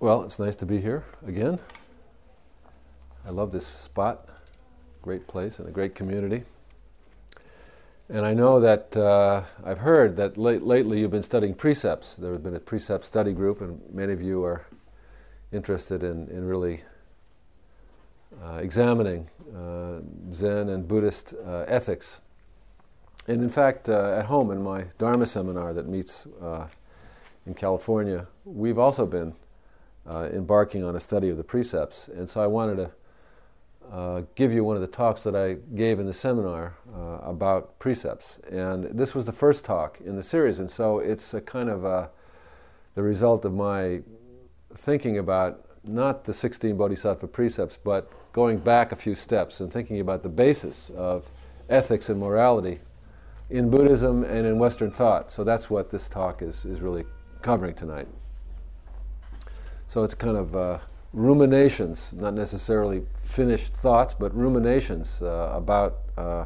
Well, it's nice to be here again. I love this spot, great place and a great community. And I know that uh, I've heard that late, lately you've been studying precepts. There has been a precept study group, and many of you are interested in, in really uh, examining uh, Zen and Buddhist uh, ethics. And in fact, uh, at home in my Dharma seminar that meets uh, in California, we've also been uh, embarking on a study of the precepts. And so I wanted to uh, give you one of the talks that I gave in the seminar uh, about precepts. And this was the first talk in the series, and so it's a kind of a, the result of my thinking about not the 16 Bodhisattva precepts, but going back a few steps and thinking about the basis of ethics and morality in Buddhism and in Western thought. So that's what this talk is, is really covering tonight. So it's kind of uh, ruminations, not necessarily finished thoughts, but ruminations uh, about uh,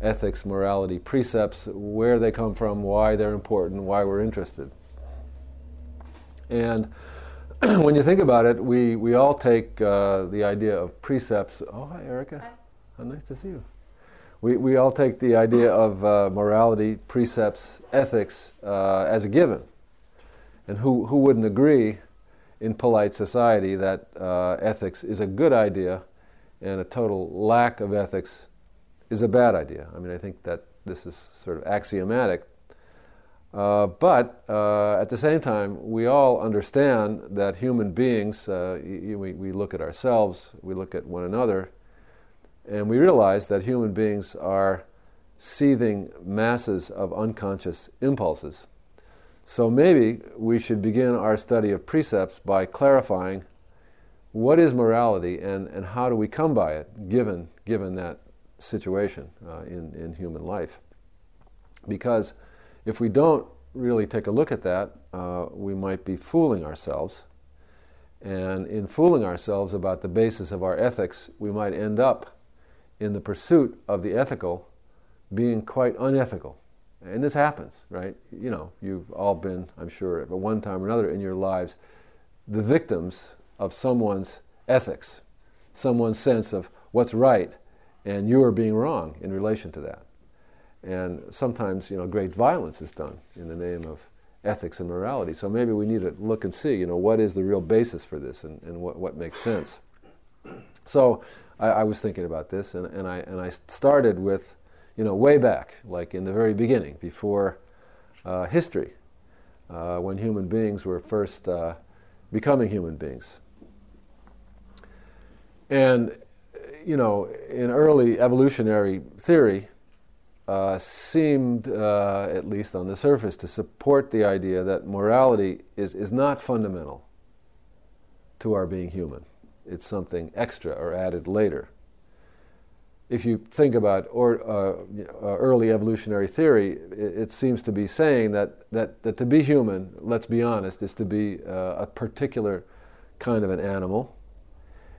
ethics, morality, precepts, where they come from, why they're important, why we're interested. And when you think about it, we, we all take uh, the idea of precepts. Oh, hi, Erica. Hi. Oh, nice to see you. We, we all take the idea of uh, morality, precepts, ethics uh, as a given. And who, who wouldn't agree in polite society that uh, ethics is a good idea and a total lack of ethics is a bad idea. I mean, I think that this is sort of axiomatic. Uh, but uh, at the same time, we all understand that human beings, uh, we, we look at ourselves, we look at one another, and we realize that human beings are seething masses of unconscious impulses. So maybe we should begin our study of precepts by clarifying what is morality and, and how do we come by it given, given that situation uh, in, in human life. Because if we don't really take a look at that, uh, we might be fooling ourselves. And in fooling ourselves about the basis of our ethics, we might end up in the pursuit of the ethical being quite unethical. And this happens, right? You know, you've all been, I'm sure, at one time or another in your lives, the victims of someone's ethics, someone's sense of what's right, and you are being wrong in relation to that. And sometimes, you know, great violence is done in the name of ethics and morality. So maybe we need to look and see, you know, what is the real basis for this and, and what, what makes sense. So I, I was thinking about this, and, and, I, and I started with you know, way back, like in the very beginning, before uh, history, uh, when human beings were first uh, becoming human beings. And, you know, in early evolutionary theory, uh, seemed, uh, at least on the surface, to support the idea that morality is, is not fundamental to our being human. It's something extra or added later if you think about or, uh, uh, early evolutionary theory, it, seems to be saying that, that, that to be human, let's be honest, is to be uh, a particular kind of an animal.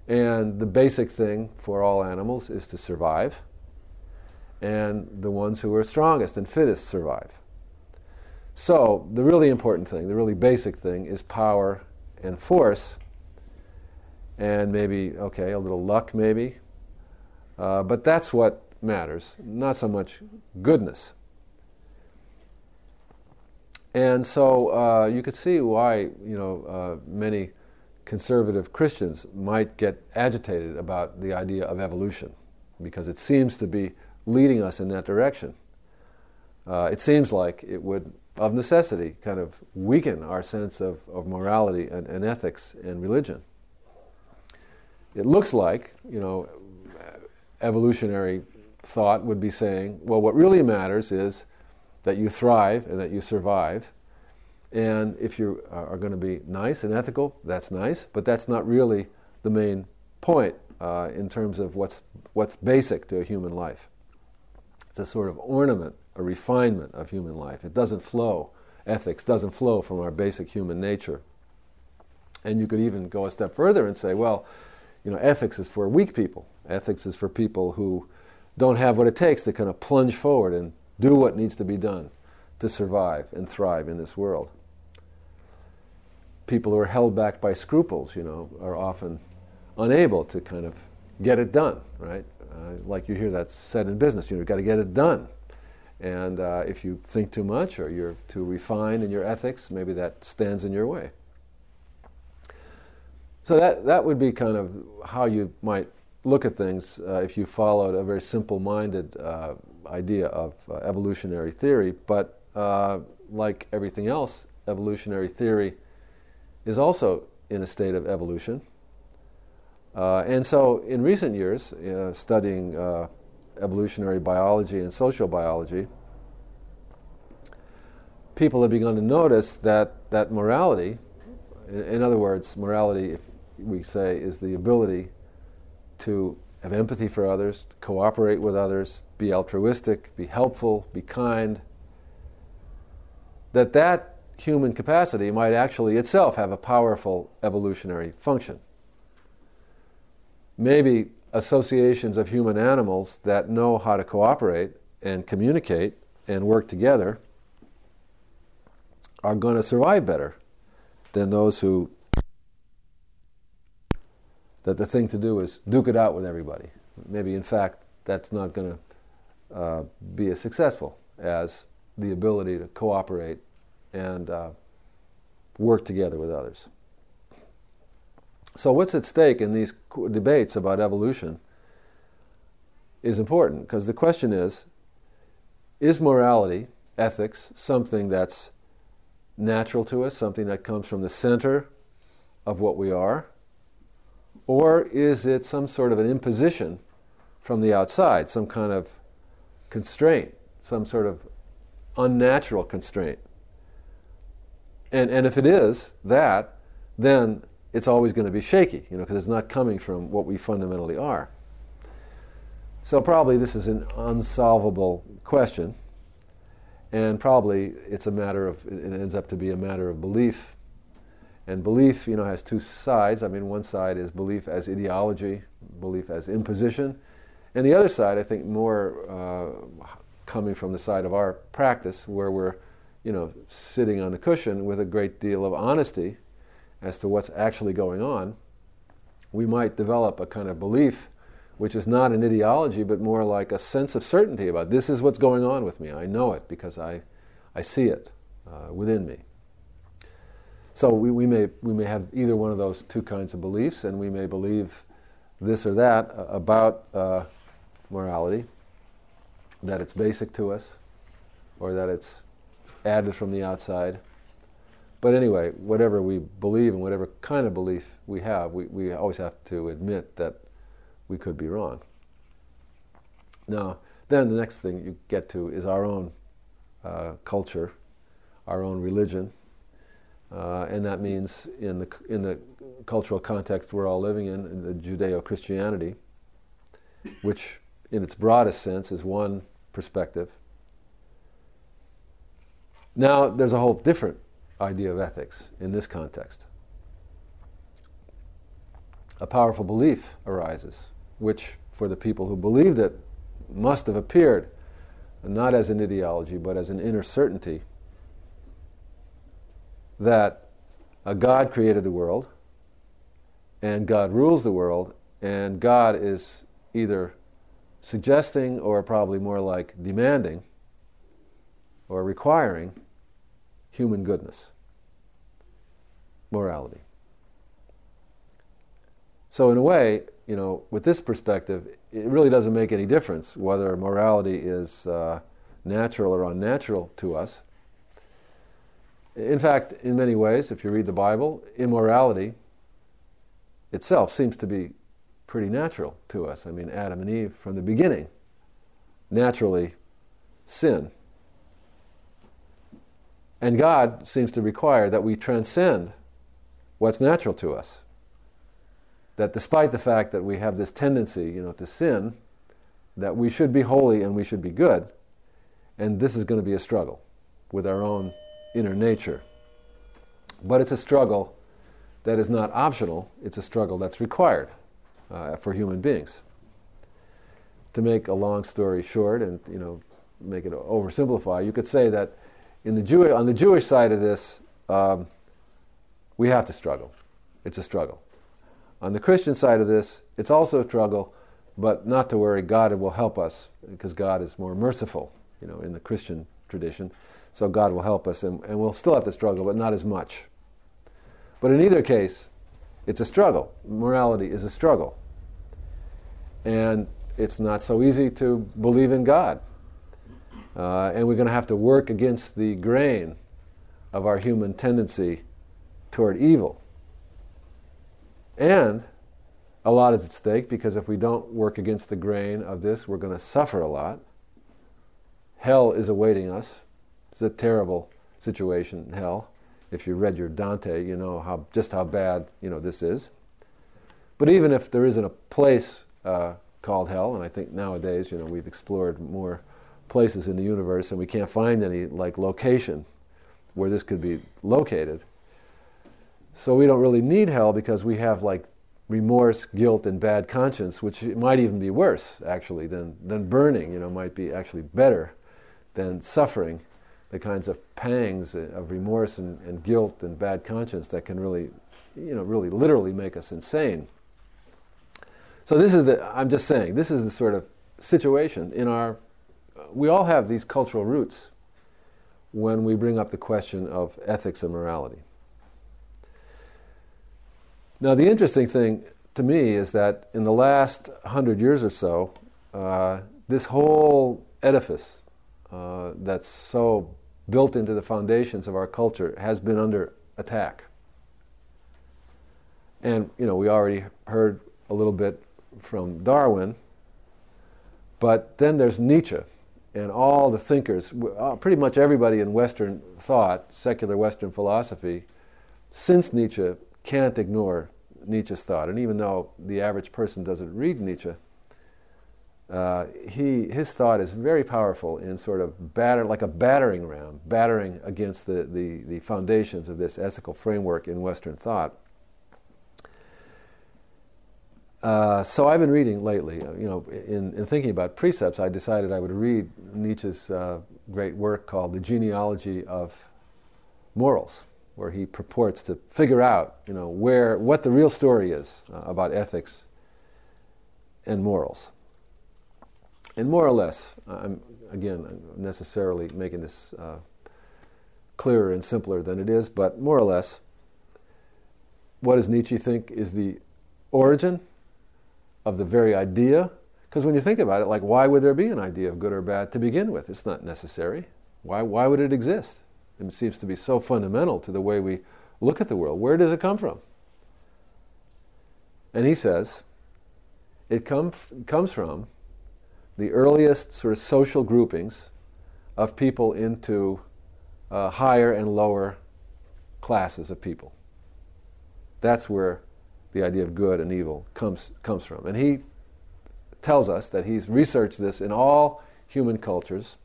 And the basic thing for all animals is to survive. And the ones who are strongest and fittest survive. So, the really important thing, the really basic thing, is power and force. And maybe, okay, a little luck, maybe, uh, but that's what matters, not so much goodness. And so uh, you could see why you know uh, many conservative Christians might get agitated about the idea of evolution, because it seems to be leading us in that direction. Uh, it seems like it would, of necessity, kind of weaken our sense of, of morality and, and ethics and religion. It looks like, you know, evolutionary thought would be saying, well, what really matters is that you thrive and that you survive. And if you are going to be nice and ethical, that's nice, but that's not really the main point uh, in terms of what's, what's basic to a human life. It's a sort of ornament, a refinement of human life. It doesn't flow, ethics doesn't flow from our basic human nature. And you could even go a step further and say, well, you know, ethics is for weak people. Ethics is for people who don't have what it takes to kind of plunge forward and do what needs to be done to survive and thrive in this world. people who are held back by scruples, you know, are often unable to kind of get it done, right? Uh, like you hear that said in business, you know, you've got to get it done. And uh, if you think too much or you're too refined in your ethics, maybe that stands in your way. So that, that would be kind of how you might look at things uh, if you followed a very simple minded uh, idea of uh, evolutionary theory. But uh, like everything else, evolutionary theory is also in a state of evolution. Uh, and so, in recent years, uh, studying evolutionary biology and social biology, people have begun to notice that, that morality, in other words, morality, if we say, is the ability to have empathy for others, cooperate with others, be altruistic, be helpful, be kind, that that human capacity might actually itself have a powerful evolutionary function. Maybe associations of human animals that know how to cooperate and communicate and work together are going to survive better than those who that the thing to do is duke it out with everybody. Maybe, in fact, that's not going to uh, be as successful as the ability to cooperate and uh, work together with others. So, what's at stake in these debates about evolution is important because the question is is morality, ethics, something that's natural to us, something that comes from the center of what we are? Or is it some sort of an imposition from the outside, some kind of constraint, some sort of unnatural constraint? And, and if it is that, then it's always going to be shaky, you know, because it's not coming from what we fundamentally are. So probably this is an unsolvable question, and probably it's a matter of it ends up to be a matter of belief. And belief, you know, has two sides. I mean, one side is belief as ideology, belief as imposition, and the other side, I think, more uh, coming from the side of our practice, where we're you know, sitting on the cushion with a great deal of honesty as to what's actually going on, we might develop a kind of belief which is not an ideology but more like a sense of certainty about this is what's going on with me. I know it because I, I see it uh, within me. So we, we, may, we may have either one of those two kinds of beliefs, and we may believe this or that about uh, morality, that it's basic to us, or that it's added from the outside. But anyway, whatever we believe and whatever kind of belief we have, we, we always have to admit that we could be wrong. Now, then the next thing you get to is our own uh, culture, our own religion, uh, and that means in the, in the cultural context we're all living in, in the Judeo Christianity, which in its broadest sense is one perspective. Now, there's a whole different idea of ethics in this context. A powerful belief arises, which, for the people who believed it, must have appeared not as an ideology, but as an inner certainty that a God created the world, and God rules the world, and God is either suggesting or probably more like demanding or requiring human goodness, morality. So, in a way, you know, with this perspective, it really doesn't make any difference whether morality is uh, natural or unnatural to us. In fact, in many ways, if you read the Bible, immorality itself seems to be pretty natural to us. I mean, Adam and Eve, from the beginning, naturally sin. And God seems to require that we transcend what's natural to us. That despite the fact that we have this tendency, you know, to sin, that we should be holy and we should be good. And this is going to be a struggle with our own inner nature. But it's a struggle that is not optional, it's a struggle that's required uh, for human beings. To make a long story short and, you know, make it oversimplify, you could say that in the Jew- on the Jewish side of this, um, we have to struggle. It's a struggle. On the Christian side of this, it's also a struggle, but not to worry, God will help us because God is more merciful, you know, in the Christian tradition. So God will help us, and, and we'll still have to struggle, but not as much. But in either case, it's a struggle. Morality is a struggle. And it's not so easy to believe in God. Uh, and we're going to have to work against the grain of our human tendency toward evil. And a lot is at stake because if we don't work against the grain of this, we're going to suffer a lot. Hell is awaiting us. It's a terrible situation, in hell. If you read your Dante, you know how, just how bad you know this is. But even if there isn't a place uh, called hell, and I think nowadays, you know, we've explored more places in the universe and we can't find any like location where this could be located. So we don't really need hell because we have like remorse, guilt, and bad conscience, which might even be worse actually than, than burning, you know, might be actually better than suffering the kinds of pangs of remorse and, and guilt and bad conscience that can really, you know, really literally make us insane. So this is the, I'm just saying, this is the sort of situation in our, we all have these cultural roots when we bring up the question of ethics and morality. Now, the interesting thing to me is that in the last hundred years or so, uh, this whole edifice uh, that's so built into the foundations of our culture has been under attack. And, you know, we already heard a little bit from Darwin, but then there's Nietzsche and all the thinkers, uh, pretty much everybody in Western thought, secular Western philosophy, since Nietzsche can't ignore Nietzsche's thought. And even though the average person doesn't read Nietzsche, uh, he, his thought is very powerful in sort of batter, like a battering ram, battering against the, the, the foundations of this ethical framework in Western thought. Uh, so I've been reading lately. Uh, you know, in, in, thinking about precepts, I decided I would read Nietzsche's uh, great work called *The Genealogy of Morals*, where he purports to figure out, you know, where what the real story is uh, about ethics and morals. And more or less, I'm again necessarily making this uh, clearer and simpler than it is, but more or less, what does Nietzsche think is the origin of the very idea. Because when you think about it, like, why would there be an idea of good or bad to begin with? It's not necessary. Why, why would it exist? It seems to be so fundamental to the way we look at the world. Where does it come from? And he says, it come, comes from the earliest sort of social groupings of people into uh, higher and lower classes of people. That's where the idea of good and evil comes, comes from. And he tells us that he's researched this in all human cultures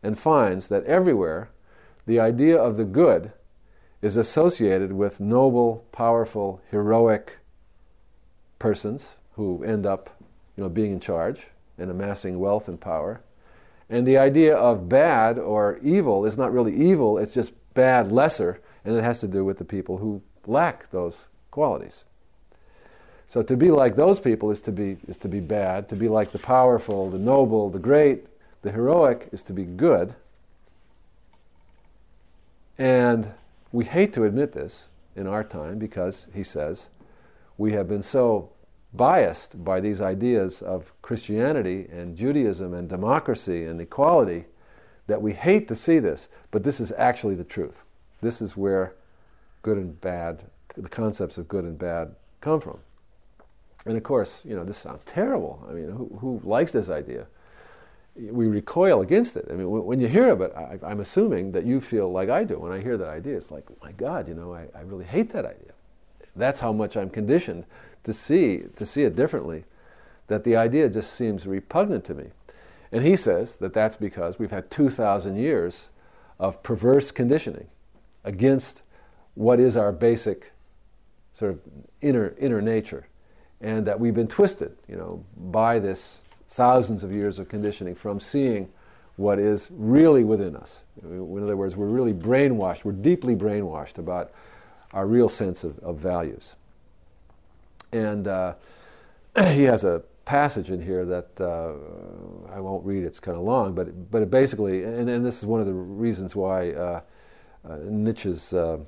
and finds that everywhere the idea of the good is associated with noble, powerful, heroic persons who end up you know, being in charge and amassing wealth and power. And the idea of bad or evil is not really evil, it's just bad lesser, and it has to do with the people who lack those qualities. So to be like those people is to be is to be bad. To be like the powerful, the noble, the great, the heroic is to be good. And we hate to admit this in our time because he says we have been so biased by these ideas of Christianity and Judaism and democracy and equality that we hate to see this, but this is actually the truth. This is where good and bad, the concepts of good and bad come from. And of course, you know, this sounds terrible. I mean, who, who likes this idea? We recoil against it. I mean, when you hear of it, I, am assuming that you feel like I do. When I hear that idea, it's like, oh my God, you know, I, I really hate that idea. That's how much I'm conditioned to see, to see it differently, that the idea just seems repugnant to me. And he says that that's because we've had 2,000 years of perverse conditioning against what is our basic sort of inner, inner nature and that we've been twisted, you know, by this thousands of years of conditioning from seeing what is really within us. In other words, we're really brainwashed, we're deeply brainwashed about our real sense of, of values. And uh, he has a passage in here that uh, I won't read, it's kind of long, but, but it basically, and, and this is one of the reasons why uh, uh Nietzsche's uh,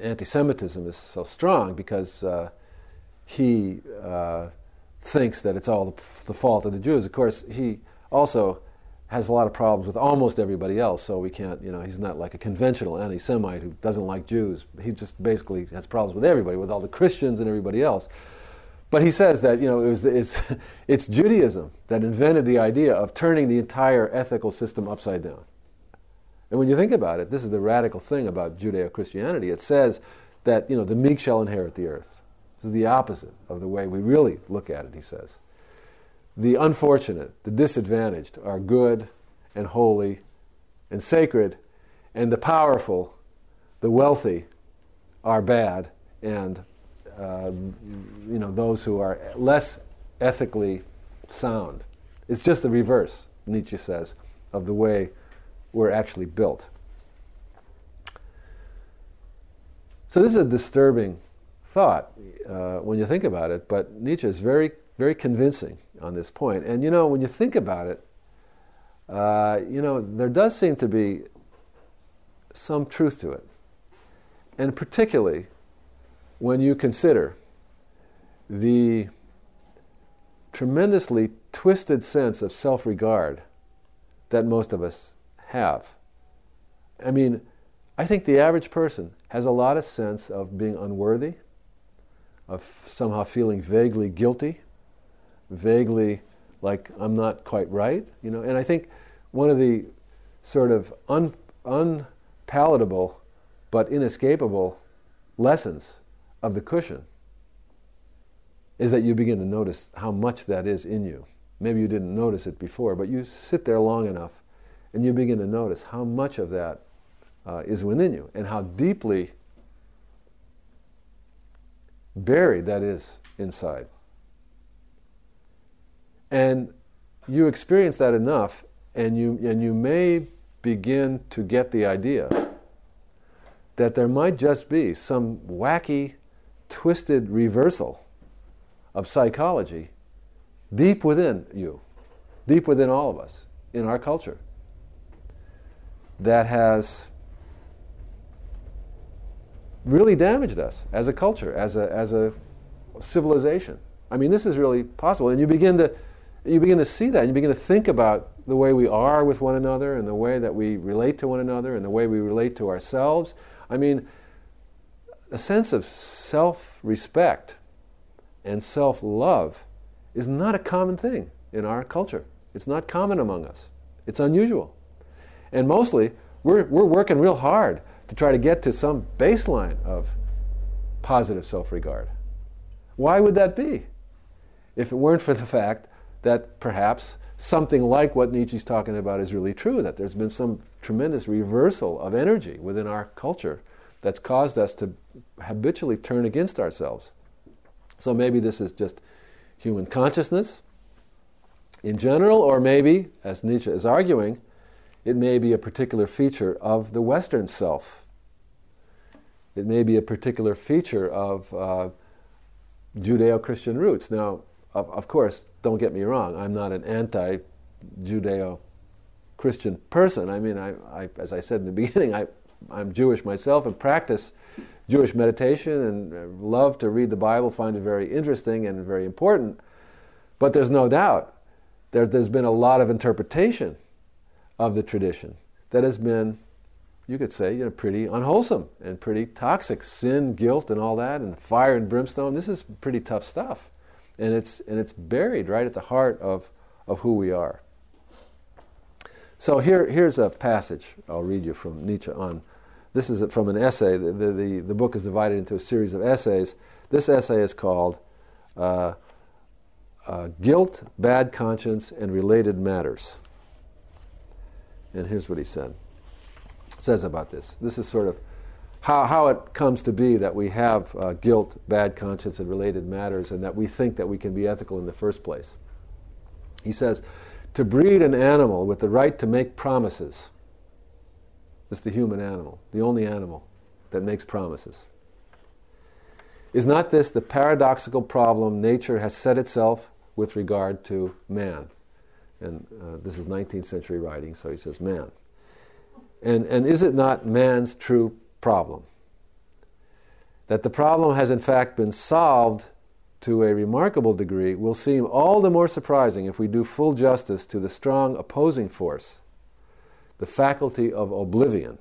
anti Semitism is so strong, because uh, he thinks that it's all the, the fault of the Jews. Of course, he also has a lot of problems with almost everybody else, so we can't, you know, he's not like a conventional anti Semite who doesn't like Jews. He just basically has problems with everybody, with all the Christians and everybody else. But he says that, you know, it was, it's, it's Judaism that invented the idea of turning the entire ethical system upside down. And when you think about it, this is the radical thing about Judeo Christianity. It says that, you know, the meek shall inherit the earth. This is the opposite of the way we really look at it, he says the unfortunate, the disadvantaged are good and holy and sacred, and the powerful, the wealthy, are bad, and uh, you know those who are less ethically sound. It's just the reverse, Nietzsche says, of the way we're actually built. So this is a disturbing thought uh, when you think about it, but Nietzsche is very, very convincing on this point. And you know, when you think about it, uh, you know, there does seem to be some truth to it. And particularly when you consider the tremendously twisted sense of self regard that most of us have. I mean, I think the average person has a lot of sense of being unworthy, of somehow feeling vaguely guilty vaguely like I'm not quite right, you know. And I think one of the sort of un, unpalatable but inescapable lessons of the cushion is that you begin to notice how much that is in you. Maybe you didn't notice it before, but you sit there long enough and you begin to notice how much of that uh, is within you and how deeply buried that is inside. And you experience that enough, and you, and you may begin to get the idea that there might just be some wacky, twisted reversal of psychology deep within you, deep within all of us in our culture, that has really damaged us as a culture, as a, as a civilization. I mean, this is really possible. And you begin to you begin to see that and you begin to think about the way we are with one another and the way that we relate to one another and the way we relate to ourselves. I mean, a sense of self respect and self love is not a common thing in our culture. It's not common among us, it's unusual. And mostly, we're, we're working real hard to try to get to some baseline of positive self regard. Why would that be? If it weren't for the fact that perhaps something like what Nietzsche's talking about is really true, that there's been some tremendous reversal of energy within our culture that's caused us to habitually turn against ourselves. So maybe this is just human consciousness in general, or maybe, as Nietzsche is arguing, it may be a particular feature of the Western self. It may be a particular feature of uh, Judeo Christian roots. Now, of, of course, don't get me wrong, I'm not an anti Judeo Christian person. I mean, I, I, as I said in the beginning, I, I'm Jewish myself and practice Jewish meditation and uh, love to read the Bible, find it very interesting and very important. But there's no doubt there, there's been a lot of interpretation of the tradition that has been, you could say, you know, pretty unwholesome and pretty toxic. Sin, guilt, and all that, and fire and brimstone. This is pretty tough stuff and it's and it's buried right at the heart of of who we are. So here here's a passage I'll read you from Nietzsche on. This is from an essay. The, the, the, the book is divided into a series of essays. This essay is called uh, uh, Guilt, Bad Conscience, and Related Matters. And here's what he said. Says about this. This is sort of how, how it comes to be that we have uh, guilt, bad conscience, and related matters, and that we think that we can be ethical in the first place. He says, to breed an animal with the right to make promises, it's the human animal, the only animal that makes promises. Is not this the paradoxical problem nature has set itself with regard to man? And uh, this is 19th century writing, so he says man. And, and is it not man's true problem? That the problem has in fact been solved to a remarkable degree will seem all the more surprising if we do full justice to the strong opposing force, the faculty of oblivion.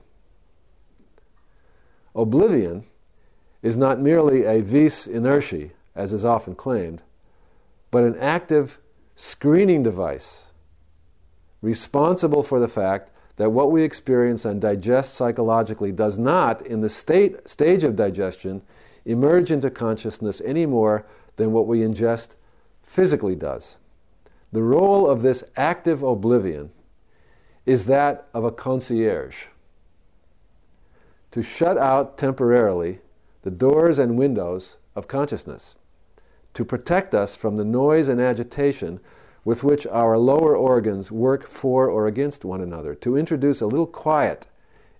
Oblivion is not merely a vis inertiae, as is often claimed, but an active screening device responsible for the fact that what we experience and digest psychologically does not, in the state, stage of digestion, emerge into consciousness any more than what we ingest physically does. The role of this active oblivion is that of a concierge to shut out temporarily the doors and windows of consciousness, to protect us from the noise and agitation with which our lower organs work for or against one another, to introduce a little quiet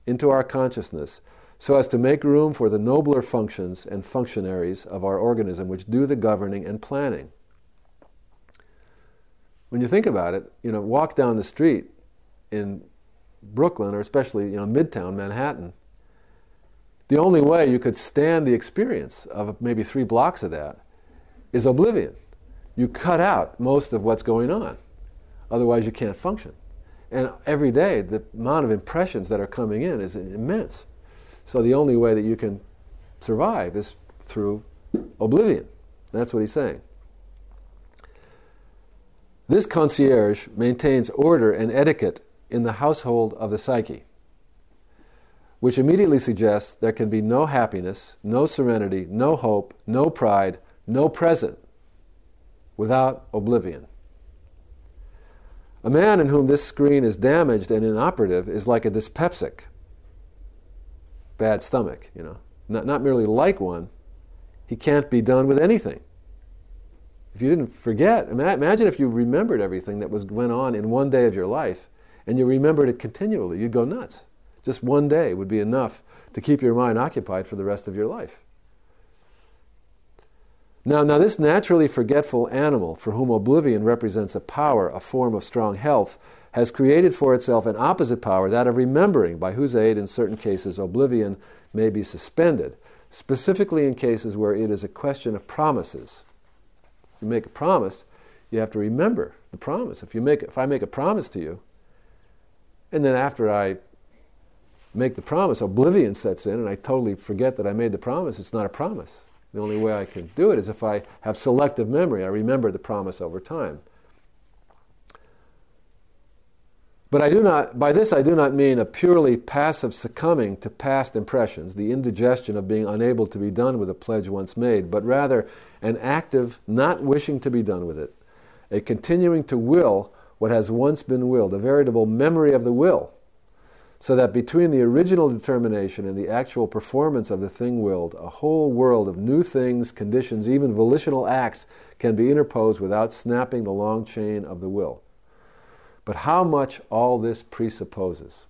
into our consciousness so as to make room for the nobler functions and functionaries of our organism which do the governing and planning. When you think about it, you know, walk down the street in Brooklyn or especially, you know, Midtown Manhattan, the only way you could stand the experience of maybe three blocks of that is oblivion. You cut out most of what's going on. Otherwise, you can't function. And every day, the amount of impressions that are coming in is immense. So the only way that you can survive is through oblivion. That's what he's saying. This concierge maintains order and etiquette in the household of the psyche, which immediately suggests there can be no happiness, no serenity, no hope, no pride, no present without oblivion. A man in whom this screen is damaged and inoperative is like a dyspeptic bad stomach, you know. Not, not merely like one, he can't be done with anything. If you didn't forget, imagine if you remembered everything that was went on in one day of your life and you remembered it continually, you'd go nuts. Just one day would be enough to keep your mind occupied for the rest of your life. Now, now this naturally forgetful animal, for whom oblivion represents a power, a form of strong health, has created for itself an opposite power, that of remembering, by whose aid, in certain cases, oblivion may be suspended, specifically in cases where it is a question of promises. You make a promise, you have to remember the promise. If, you make, if I make a promise to you, and then after I make the promise, oblivion sets in, and I totally forget that I made the promise, it's not a promise. The only way I can do it is if I have selective memory. I remember the promise over time. But I do not, by this I do not mean a purely passive succumbing to past impressions, the indigestion of being unable to be done with a pledge once made, but rather an active not wishing to be done with it, a continuing to will what has once been willed, a veritable memory of the will, so that between the original determination and the actual performance of the thing willed, a whole world of new things, conditions, even volitional acts can be interposed without snapping the long chain of the will but how much all this presupposes.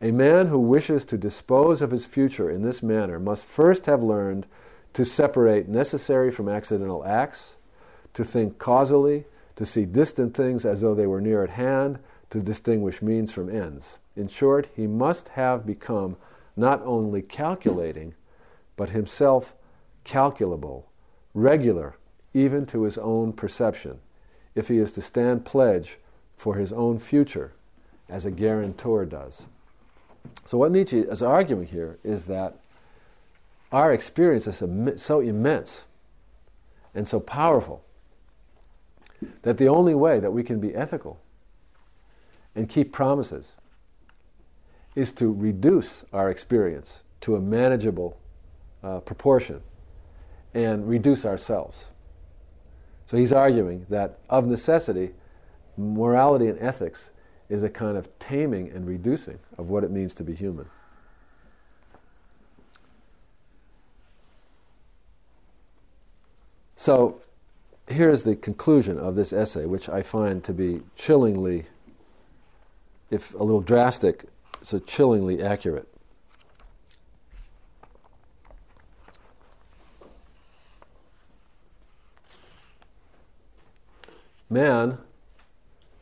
A man who wishes to dispose of his future in this manner must first have learned to separate necessary from accidental acts, to think causally, to see distant things as though they were near at hand, to distinguish means from ends. In short, he must have become not only calculating, but himself calculable, regular, even to his own perception, if he is to stand pledge for his own future as a guarantor does. So, what Nietzsche is arguing here is that our experience is so immense and so powerful that the only way that we can be ethical and keep promises is to reduce our experience to a manageable uh, proportion and reduce ourselves. So he's arguing that of necessity, morality and ethics is a kind of taming and reducing of what it means to be human. So, here's the conclusion of this essay, which I find to be chillingly, if a little drastic, so chillingly accurate. Man,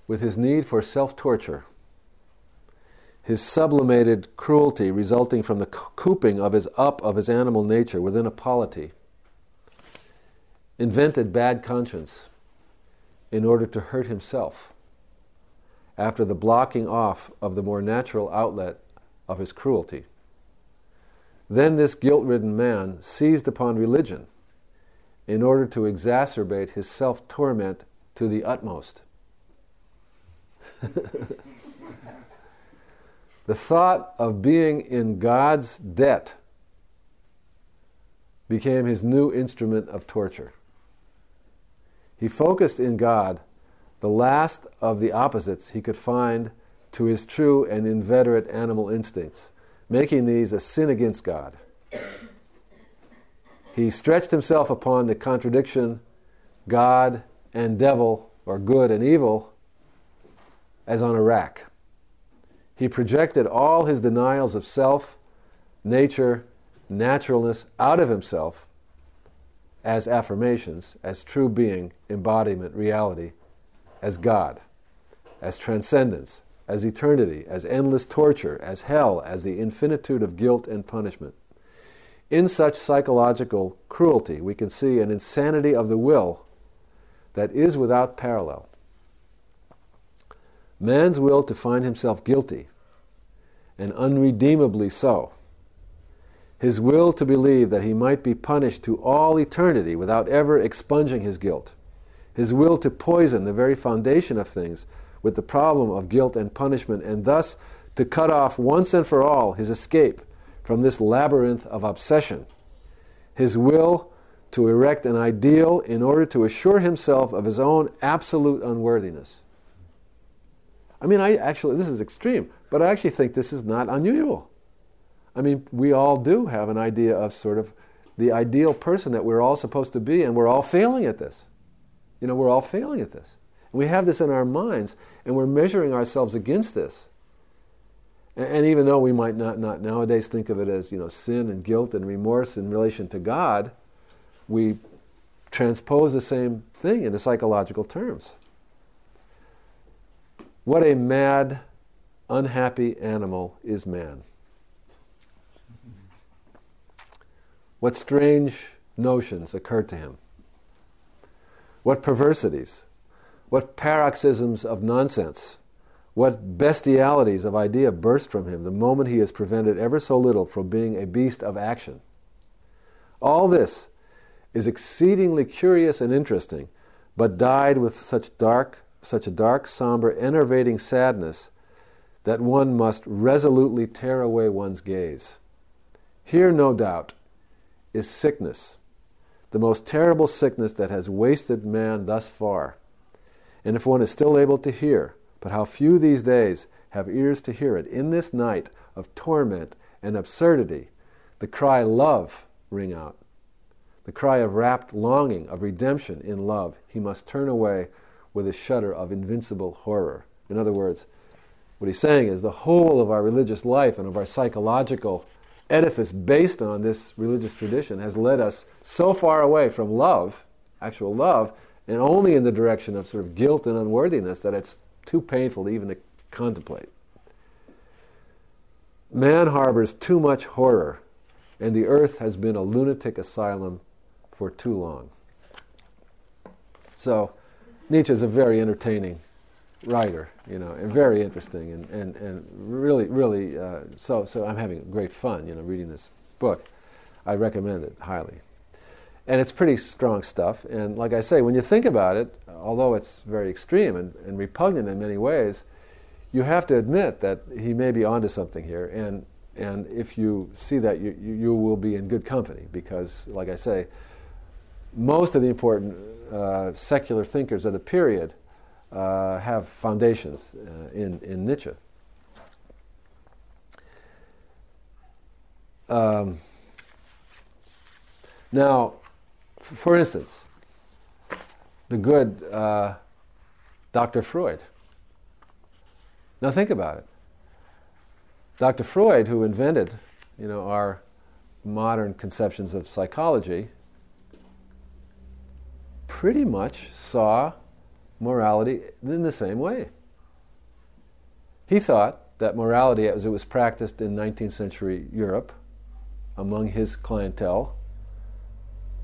with his need for self torture, his sublimated cruelty resulting from the cooping of his up of his animal nature within a polity, invented bad conscience in order to hurt himself after the blocking off of the more natural outlet of his cruelty. Then this guilt ridden man seized upon religion in order to exacerbate his self torment to the utmost. the thought of being in God's debt became his new instrument of torture. He focused in God the last of the opposites he could find to his true and inveterate animal instincts, making these a sin against God. He stretched himself upon the contradiction God and devil, or good and evil, as on a rack. He projected all his denials of self, nature, naturalness out of himself as affirmations, as true being, embodiment, reality, as God, as transcendence, as eternity, as endless torture, as hell, as the infinitude of guilt and punishment. In such psychological cruelty, we can see an insanity of the will that is without parallel. Man's will to find himself guilty, and unredeemably so. His will to believe that he might be punished to all eternity without ever expunging his guilt. His will to poison the very foundation of things with the problem of guilt and punishment, and thus to cut off once and for all his escape from this labyrinth of obsession. His will to erect an ideal in order to assure himself of his own absolute unworthiness. I mean, I actually, this is extreme, but I actually think this is not unusual. I mean, we all do have an idea of sort of the ideal person that we're all supposed to be, and we're all failing at this. You know, we're all failing at this. We have this in our minds, and we're measuring ourselves against this. And, and even though we might not, not nowadays think of it as, you know, sin and guilt and remorse in relation to God, we transpose the same thing into psychological terms. What a mad, unhappy animal is man. What strange notions occur to him. What perversities, what paroxysms of nonsense, what bestialities of idea burst from him the moment he is prevented ever so little from being a beast of action. All this is exceedingly curious and interesting, but dyed with such dark, such a dark, somber, enervating sadness that one must resolutely tear away one's gaze. Here, no doubt, is sickness, the most terrible sickness that has wasted man thus far. And if one is still able to hear, but how few these days have ears to hear it, in this night of torment and absurdity, the cry, Love, ring out the cry of rapt longing, of redemption in love, he must turn away with a shudder of invincible horror. In other words, what he's saying is the whole of our religious life and of our psychological edifice based on this religious tradition has led us so far away from love, actual love, and only in the direction of sort of guilt and unworthiness that it's too painful even to contemplate. Man harbors too much horror, and the earth has been a lunatic asylum for too long. So, Nietzsche is a very entertaining writer, you know, and very interesting, and, and, and really, really, uh, so, so I'm having great fun, you know, reading this book. I recommend it highly. And it's pretty strong stuff, and like I say, when you think about it, although it's very extreme and, and repugnant in many ways, you have to admit that he may be onto something here, and, and if you see that, you, you, will be in good company, because, like I say, most of the important uh, secular thinkers of the period uh, have foundations uh, in, in Nietzsche. Um, now, f- for instance, the good uh, Dr. Freud. Now think about it. Dr. Freud, who invented, you know, our modern conceptions of psychology, pretty much saw morality in the same way. He thought that morality, as it was practiced in 19th century Europe among his clientele,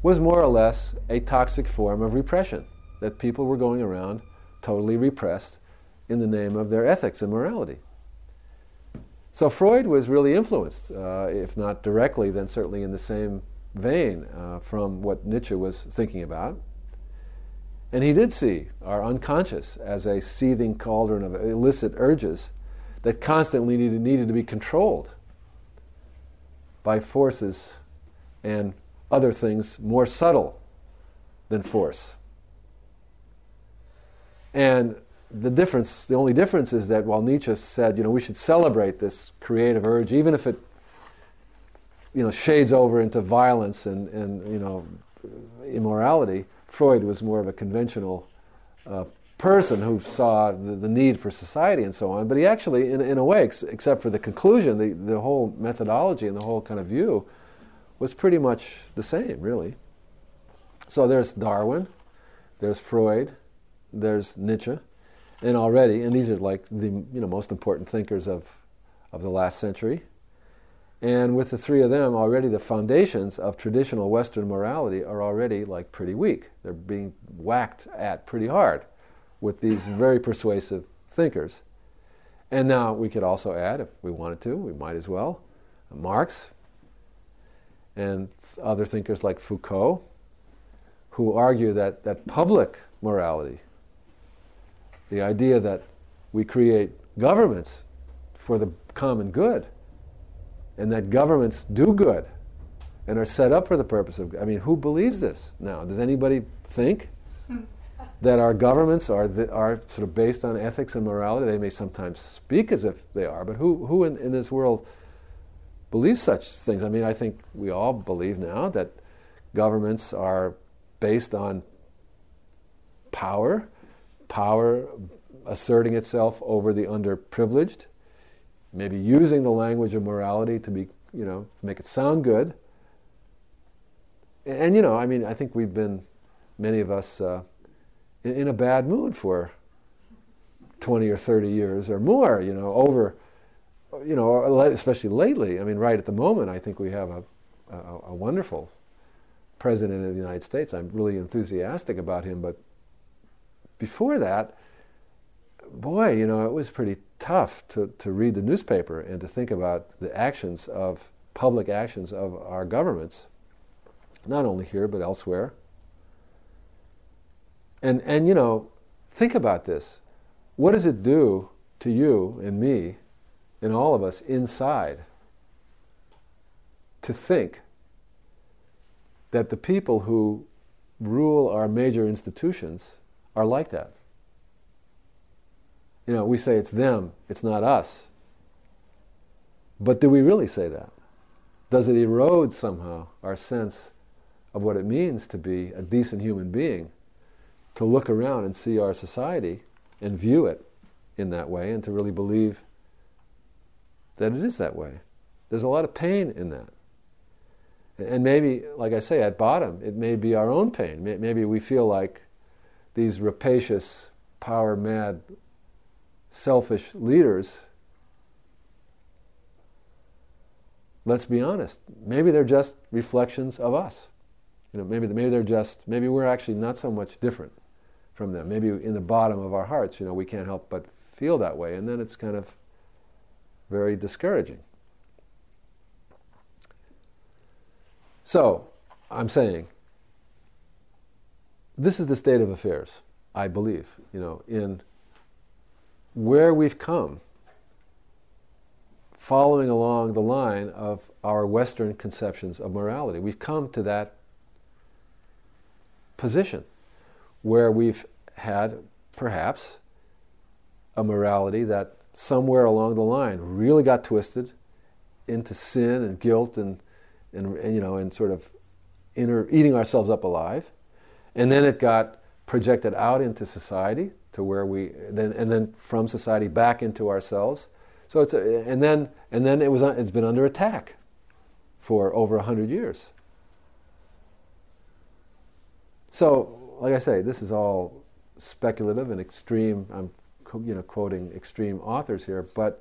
was more or less a toxic form of repression, that people were going around totally repressed in the name of their ethics and morality. So Freud was really influenced, uh, if not directly, then certainly in the same vein uh, from what Nietzsche was thinking about. And he did see our unconscious as a seething cauldron of illicit urges that constantly needed, needed to be controlled by forces and other things more subtle than force. And the difference, the only difference is that while Nietzsche said, you know, we should celebrate this creative urge, even if it, you know, shades over into violence and, and you know, immorality, Freud was more of a conventional uh, person who saw the, the, need for society and so on. But he actually, in, in a way, ex- except for the conclusion, the, the whole methodology and the whole kind of view was pretty much the same, really. So there's Darwin, there's Freud, there's Nietzsche, and already, and these are like the you know most important thinkers of of the last century. And with the three of them, already the foundations of traditional Western morality are already like pretty weak. They're being whacked at pretty hard with these very persuasive thinkers. And now we could also add, if we wanted to, we might as well, Marx and other thinkers like Foucault, who argue that, that public morality the idea that we create governments for the common good and that governments do good and are set up for the purpose of I mean who believes this now? Does anybody think that our governments are the, are sort of based on ethics and morality? They may sometimes speak as if they are but who who in, in this world believes such things? I mean I think we all believe now that governments are based on power power asserting itself over the underprivileged, maybe using the language of morality to be, you know, make it sound good. And, you know, I mean, I think we've been, many of us, uh, in, in, a bad mood for 20 or 30 years or more, you know, over, you know, especially lately. I mean, right at the moment, I think we have a, a, a wonderful president of the United States. I'm really enthusiastic about him, but before that, boy, you know, it was pretty tough to, to read the newspaper and to think about the actions of public actions of our governments, not only here but elsewhere. And, and you know, think about this. What does it do to you and me and all of us inside to think that the people who rule our major institutions are like that. You know, we say it's them, it's not us. But do we really say that? Does it erode somehow our sense of what it means to be a decent human being, to look around and see our society and view it in that way, and to really believe that it is that way? There's a lot of pain in that. And maybe, like I say, at bottom, it may be our own pain. Maybe we feel like these rapacious, power mad, selfish leaders, let's be honest, maybe they're just reflections of us. You know, maybe, maybe they're just, maybe we're actually not so much different from them. Maybe in the bottom of our hearts, you know, we can't help but feel that way. And then it's kind of very discouraging. So, I'm saying, this is the state of affairs, I believe, you know, in where we've come, following along the line of our Western conceptions of morality. We've come to that position where we've had perhaps a morality that somewhere along the line really got twisted into sin and guilt and, and, and you know and sort of inner, eating ourselves up alive and then it got projected out into society to where we then and then from society back into ourselves. So it's a, and then and then it was it's been under attack for over hundred years. So, like I say, this is all speculative and extreme. I'm you know quoting extreme authors here, but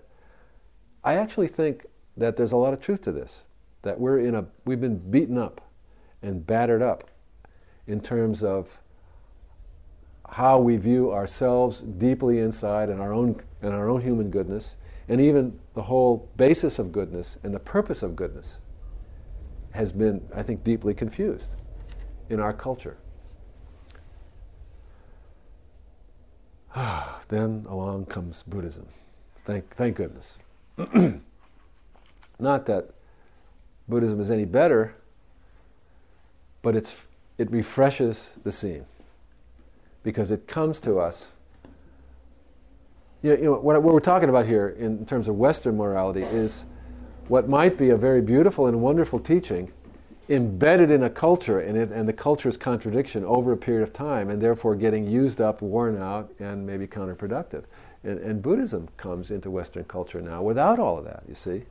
I actually think that there's a lot of truth to this. That we're in a we've been beaten up and battered up in terms of how we view ourselves deeply inside and our own and our own human goodness, and even the whole basis of goodness and the purpose of goodness has been, I think, deeply confused in our culture. then along comes Buddhism. Thank, thank goodness. Not that Buddhism is any better, but it's, it refreshes the scene because it comes to us. You know, you know what, what we're talking about here in terms of Western morality is what might be a very beautiful and wonderful teaching embedded in a culture and, it, and the culture's contradiction over a period of time and therefore getting used up, worn out, and maybe counterproductive. And, and Buddhism comes into Western culture now without all of that, you see.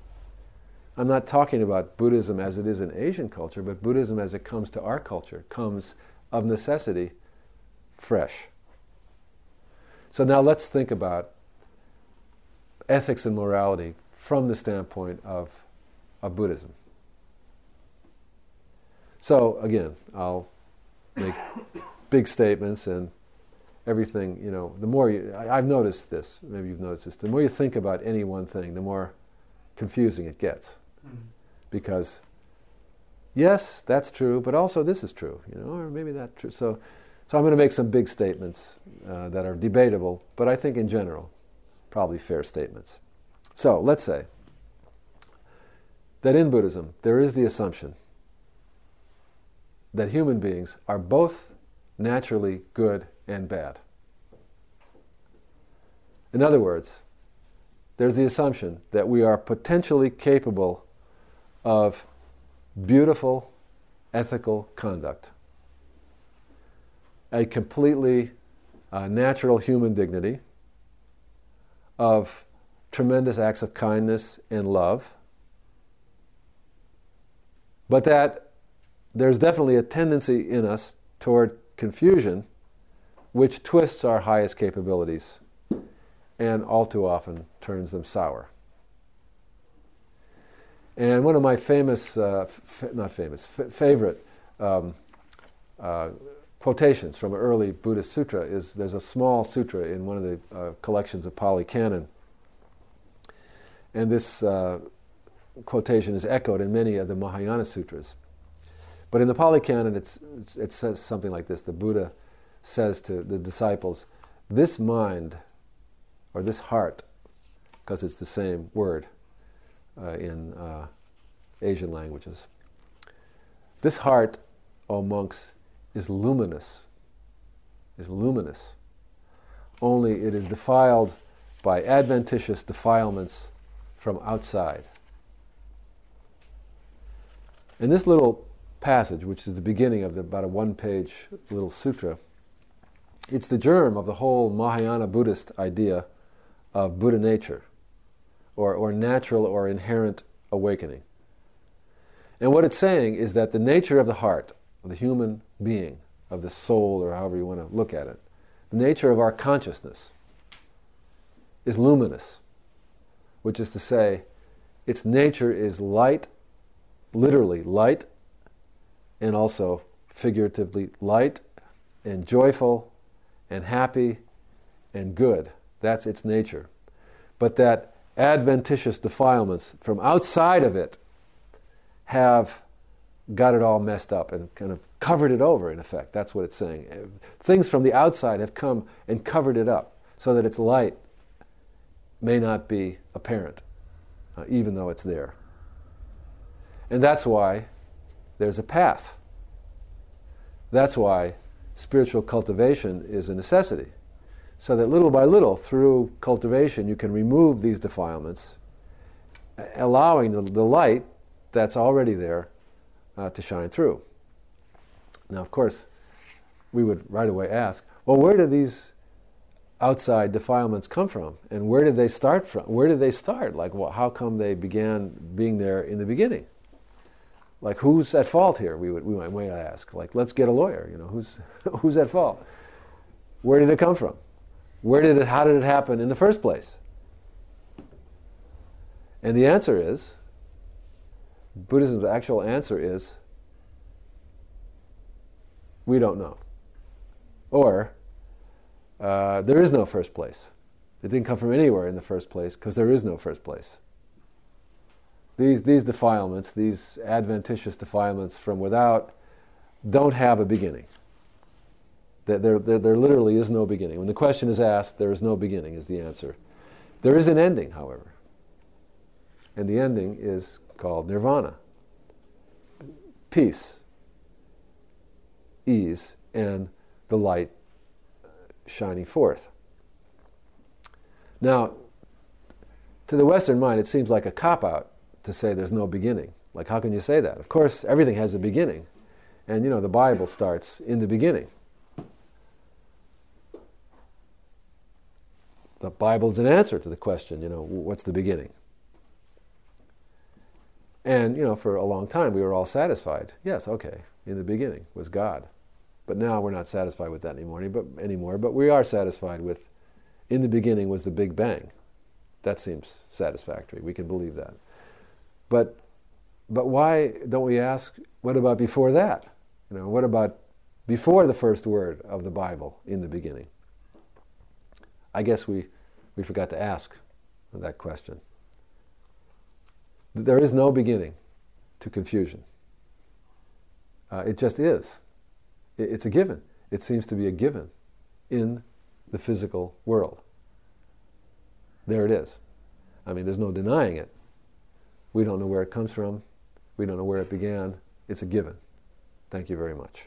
I'm not talking about Buddhism as it is in Asian culture, but Buddhism as it comes to our culture comes of necessity fresh. So now let's think about ethics and morality from the standpoint of, of Buddhism. So again, I'll make big statements and everything, you know, the more you, I, have noticed this, maybe you've noticed this, the more you think about any one thing, the more confusing it gets. Mm-hmm. Because, yes, that's true, but also this is true, you know, or maybe that's true. So so I'm going to make some big statements uh, that are debatable, but I think in general, probably fair statements. So let's say that in Buddhism, there is the assumption that human beings are both naturally good and bad. In other words, there's the assumption that we are potentially capable of beautiful ethical conduct a completely uh, natural human dignity, of tremendous acts of kindness and love, but that there's definitely a tendency in us toward confusion, which twists our highest capabilities and all too often turns them sour. And one of my famous, uh, f- not famous, f- favorite um, uh, quotations from an early Buddhist sutra is there's a small sutra in one of the uh, collections of Pali Canon. And this uh, quotation is echoed in many of the Mahayana sutras. But in the Pali Canon, it's, it's, it says something like this The Buddha says to the disciples, This mind, or this heart, because it's the same word uh, in uh, Asian languages, this heart, O monks, is luminous, is luminous. Only it is defiled by adventitious defilements from outside. In this little passage, which is the beginning of the, about a one page little sutra, it's the germ of the whole Mahayana Buddhist idea of Buddha nature, or, or natural or inherent awakening. And what it's saying is that the nature of the heart, of the human being, of the soul, or however you want to look at it. The nature of our consciousness is luminous, which is to say, its nature is light, literally light, and also figuratively light, and joyful, and happy, and good. That's its nature. But that adventitious defilements from outside of it have got it all messed up and kind of covered it over, in effect. That's what it's saying. Things from the outside have come and covered it up so that its light may not be apparent, uh, even though it's there. And that's why there's a path. That's why spiritual cultivation is a necessity. So that little by little, through cultivation, you can remove these defilements, allowing the, the light that's already there uh, to shine through. Now, of course, we would right away ask, well, where do these outside defilements come from? And where did they start from? Where did they start? Like, well, how come they began being there in the beginning? Like, who's at fault here? We would we might, might ask. Like, let's get a lawyer. You know, who's who's at fault? Where did it come from? Where did it, how did it happen in the first place? And the answer is Buddhism's actual answer is we don't know. Or uh, there is no first place. It didn't come from anywhere in the first place because there is no first place. These, these defilements, these adventitious defilements from without, don't have a beginning. There, there, there, there literally is no beginning. When the question is asked, there is no beginning, is the answer. There is an ending, however. And the ending is called nirvana peace, ease, and the light shining forth. Now, to the Western mind, it seems like a cop out to say there's no beginning. Like, how can you say that? Of course, everything has a beginning. And, you know, the Bible starts in the beginning. The Bible's an answer to the question, you know, what's the beginning? And, you know, for a long time we were all satisfied. Yes, okay, in the beginning was God. But now we're not satisfied with that anymore, but, anymore, but we are satisfied with in the beginning was the Big Bang. That seems satisfactory. We can believe that. But, but why don't we ask, what about before that? You know, what about before the first word of the Bible in the beginning? I guess we, we forgot to ask that question. There is no beginning to confusion. Uh, it just is. It, it's a given. It seems to be a given in the physical world. There it is. I mean, there's no denying it. We don't know where it comes from. We don't know where it began. It's a given. Thank you very much.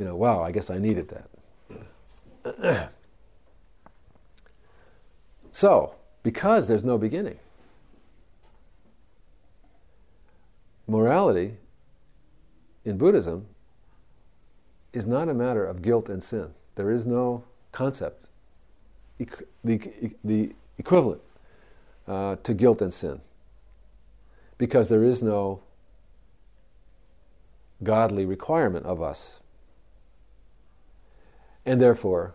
You know, wow, I guess I needed that. so, because there's no beginning, morality in Buddhism is not a matter of guilt and sin. There is no concept, the, the equivalent uh, to guilt and sin. Because there is no godly requirement of us. And therefore,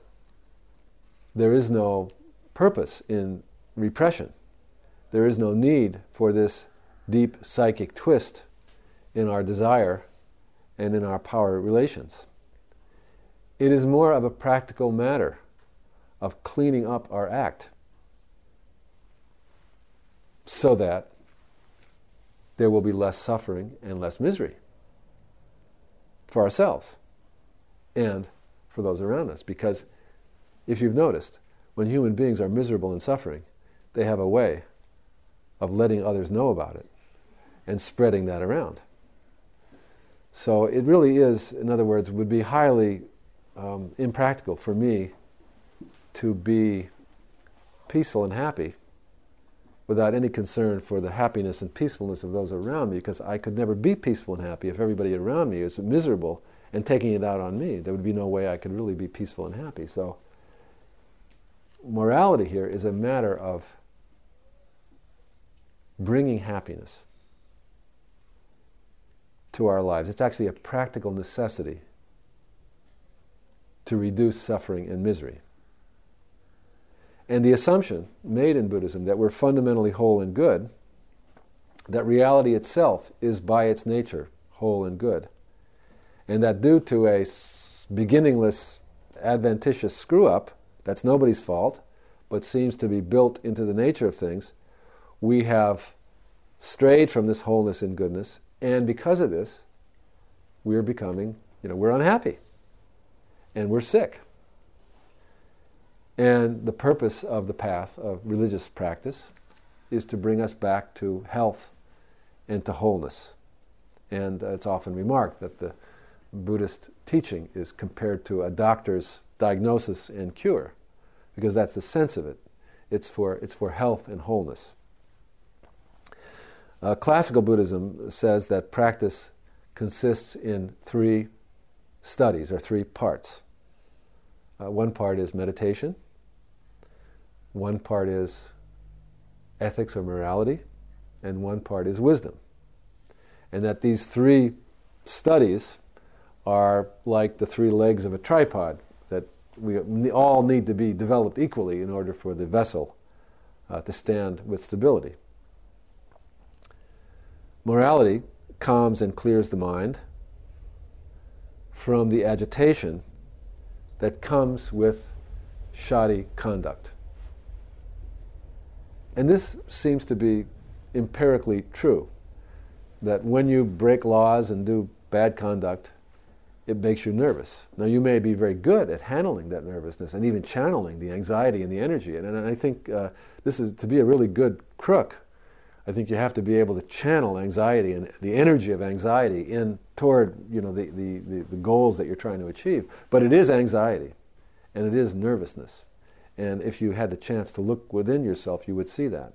there is no purpose in repression. There is no need for this deep psychic twist in our desire and in our power relations. It is more of a practical matter of cleaning up our act so that there will be less suffering and less misery for ourselves and for those around us. Because if you've noticed, when human beings are miserable and suffering, they have a way of letting others know about it and spreading that around. So it really is, in other words, would be highly um, impractical for me to be peaceful and happy without any concern for the happiness and peacefulness of those around me because I could never be peaceful and happy if everybody around me is miserable and taking it out on me. There would be no way I could really be peaceful and happy. So, morality here is a matter of bringing happiness to our lives. It's actually a practical necessity to reduce suffering and misery. And the assumption made in Buddhism that we're fundamentally whole and good, that reality itself is by its nature whole and good, and that due to a beginningless adventitious screw up, that's nobody's fault, but seems to be built into the nature of things, we have strayed from this wholeness and goodness, and because of this, we're becoming, you know, we're unhappy and we're sick. And the purpose of the path of religious practice is to bring us back to health and to wholeness. And uh, it's often remarked that the Buddhist teaching is compared to a doctor's diagnosis and cure, because that's the sense of it. It's for, it's for health and wholeness. Uh, classical Buddhism says that practice consists in three studies or three parts. Uh, one part is meditation, one part is ethics or morality, and one part is wisdom. And that these three studies are like the three legs of a tripod that we all need to be developed equally in order for the vessel uh, to stand with stability. Morality calms and clears the mind from the agitation that comes with shoddy conduct. And this seems to be empirically true that when you break laws and do bad conduct, it makes you nervous. Now, you may be very good at handling that nervousness and even channeling the anxiety and the energy. And, and I think uh, this is to be a really good crook. I think you have to be able to channel anxiety and the energy of anxiety in toward you know, the, the, the, the goals that you're trying to achieve. But it is anxiety and it is nervousness. And if you had the chance to look within yourself, you would see that.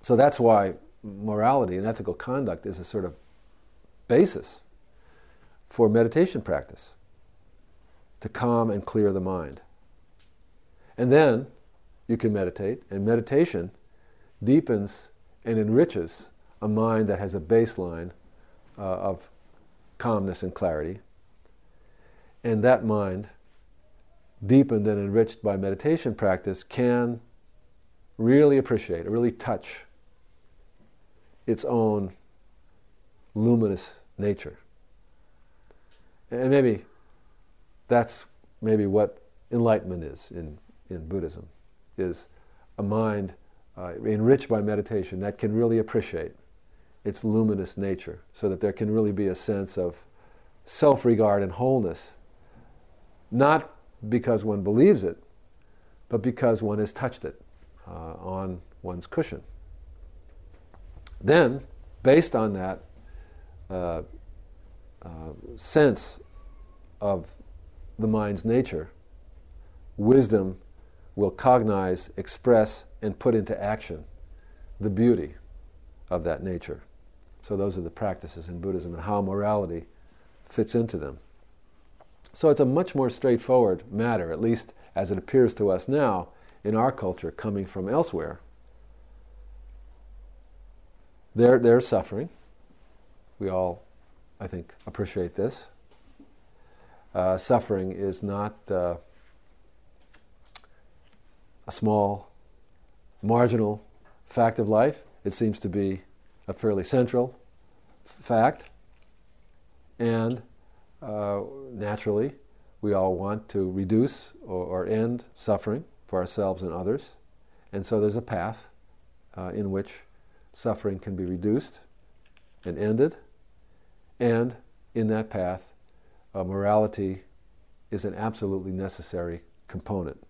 So that's why morality and ethical conduct is a sort of basis for meditation practice to calm and clear the mind. And then you can meditate, and meditation deepens and enriches a mind that has a baseline uh, of calmness and clarity. And that mind, deepened and enriched by meditation practice, can really appreciate, really touch its own luminous nature. And maybe that's maybe what enlightenment is in, in Buddhism, is a mind uh, enriched by meditation that can really appreciate its luminous nature so that there can really be a sense of self-regard and wholeness, not because one believes it, but because one has touched it uh, on one's cushion. Then, based on that uh, uh, sense of the mind's nature, wisdom will cognize, express, and put into action the beauty of that nature. So, those are the practices in Buddhism and how morality fits into them. So, it's a much more straightforward matter, at least as it appears to us now in our culture coming from elsewhere. They're, they're suffering. We all, I think, appreciate this. Uh, suffering is not uh, a small, marginal fact of life. It seems to be a fairly central fact. And uh, naturally, we all want to reduce or, or, end suffering for ourselves and others. And so there's a path uh, in which suffering can be reduced and ended. And in that path, uh, morality is an absolutely necessary component.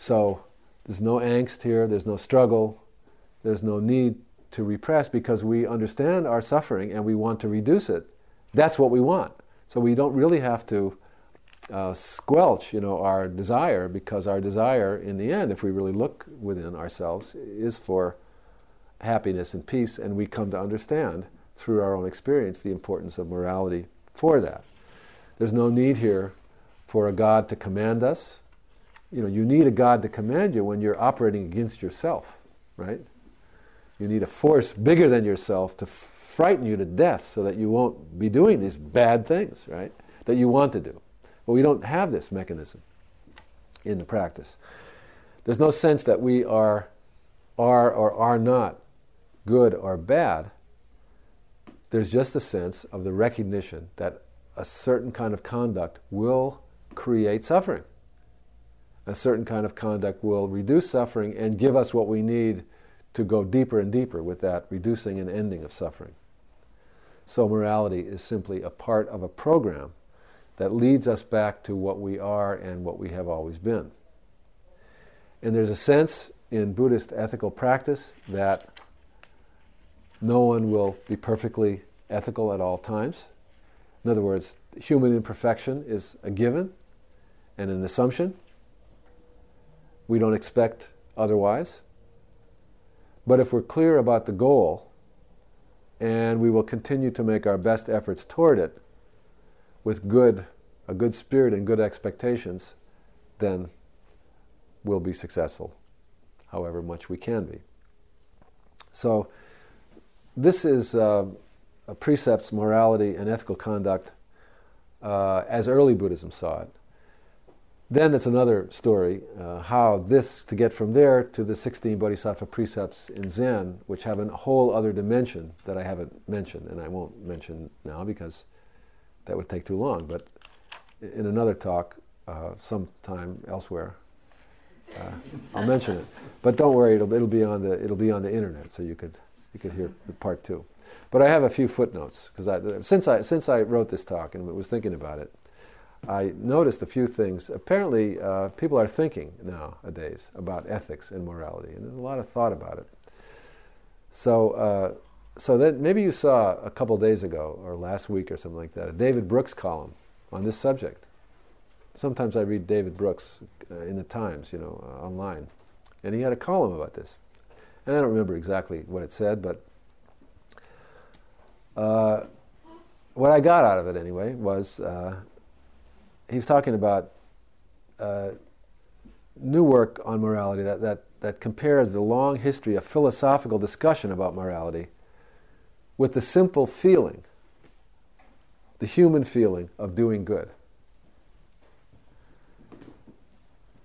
So there's no angst here, there's no struggle, there's no need to repress because we understand our suffering and we want to reduce it. That's what we want. So we don't really have to uh, squelch, you know, our desire because our desire, in the end, if we really look within ourselves, is for happiness and peace, and we come to understand through our own experience the importance of morality for that. There's no need here for a God to command us. You know, you need a God to command you when you're operating against yourself, right? You need a force bigger than yourself to frighten you to death so that you won't be doing these bad things, right? That you want to do. But we don't have this mechanism in the practice. There's no sense that we are, are or are not good or bad, there's just a sense of the recognition that a certain kind of conduct will create suffering. A certain kind of conduct will reduce suffering and give us what we need to go deeper and deeper with that reducing and ending of suffering. So, morality is simply a part of a program that leads us back to what we are and what we have always been. And there's a sense in Buddhist ethical practice that no one will be perfectly ethical at all times. In other words, human imperfection is a given and an assumption. We don't expect otherwise. But if we're clear about the goal, and we will continue to make our best efforts toward it with good, a good spirit and good expectations, then we'll be successful, however much we can be. So, this is uh, precepts, morality, and ethical conduct uh, as early Buddhism saw it. Then it's another story uh, how this, to get from there to the 16 Bodhisattva precepts in Zen, which have a whole other dimension that I haven't mentioned, and I won't mention now because that would take too long, but in another talk, uh, sometime elsewhere, uh, I'll mention it. But don't worry, it'll, it'll, be on the, it'll be on the internet, so you could, you could hear part two. But I have a few footnotes, because since, I, since I wrote this talk and was thinking about it, I noticed a few things. Apparently, uh, people are thinking nowadays about ethics and morality, and there's a lot of thought about it. So, uh, so then maybe you saw a couple days ago, or last week, or something like that, a David Brooks column on this subject. Sometimes I read David Brooks uh, in the Times, you know, uh, online, and he had a column about this. And I don't remember exactly what it said, but uh, what I got out of it anyway was uh, he was talking about uh, new work on morality that, that, that compares the long history of philosophical discussion about morality with the simple feeling, the human feeling of doing good.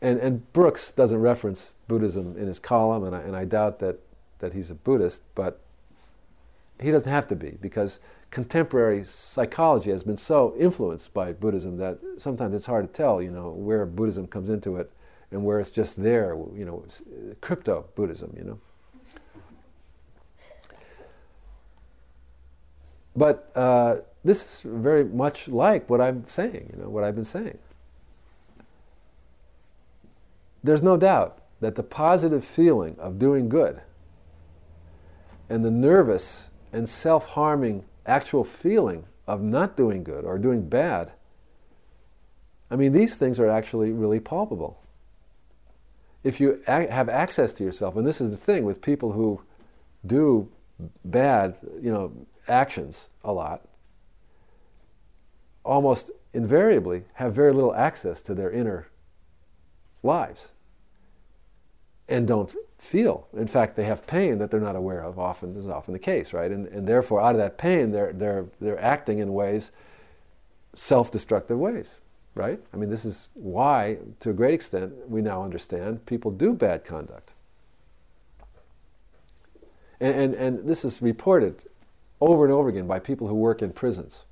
And, and Brooks doesn't reference Buddhism in his column, and I, and I doubt that, that he's a Buddhist, but he doesn't have to be because contemporary psychology has been so influenced by Buddhism that sometimes it's hard to tell, you know, where Buddhism comes into it and where it's just there, you know, crypto Buddhism, you know. But uh, this is very much like what I'm saying, you know, what I've been saying. There's no doubt that the positive feeling of doing good and the nervous and self harming actual feeling of not doing good or doing bad, I mean, these things are actually really palpable. If you have access to yourself, and this is the thing with people who do bad, you know, actions a lot, almost invariably have very little access to their inner lives and don't feel. In fact, they have pain that they're not aware of. Often this is often the case, right? And, and therefore, out of that pain, they're they're they're acting in ways, self-destructive ways, right? I mean, this is why, to a great extent, we now understand people do bad conduct. And, and, and this is reported over and over again by people who work in prisons.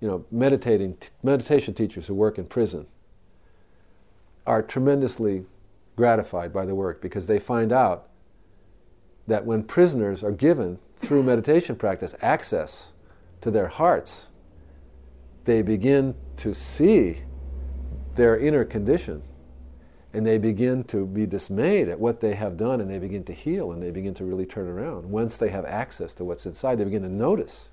You know, meditating meditation teachers who work in prison are tremendously gratified by the work because they find out that when prisoners are given, through meditation practice, access to their hearts, they begin to see their inner condition and they begin to be dismayed at what they have done and they begin to heal and they begin to really turn around. Once they have access to what's inside, they begin to notice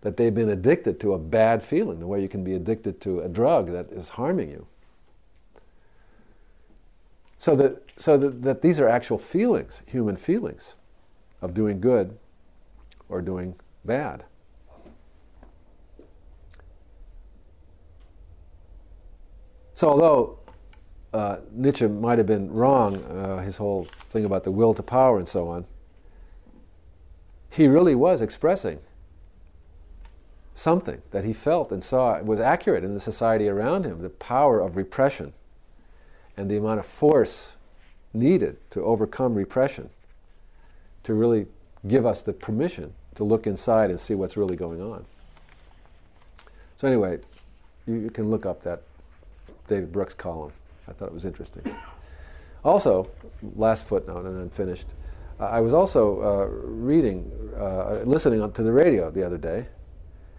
that they've been addicted to a bad feeling, the way you can be addicted to a drug that is harming you. So that, so that, that these are actual feelings, human feelings, of doing good or doing bad. So, although uh, Nietzsche might have been wrong, uh, his whole thing about the will to power and so on, he really was expressing something that he felt and saw was accurate in the society around him the power of repression and the amount of force needed to overcome repression to really give us the permission to look inside and see what's really going on. So, anyway, you, you can look up that David Brooks column. I thought it was interesting. Also, last footnote, and I'm finished. I was also uh, reading, uh, listening to the radio the other day,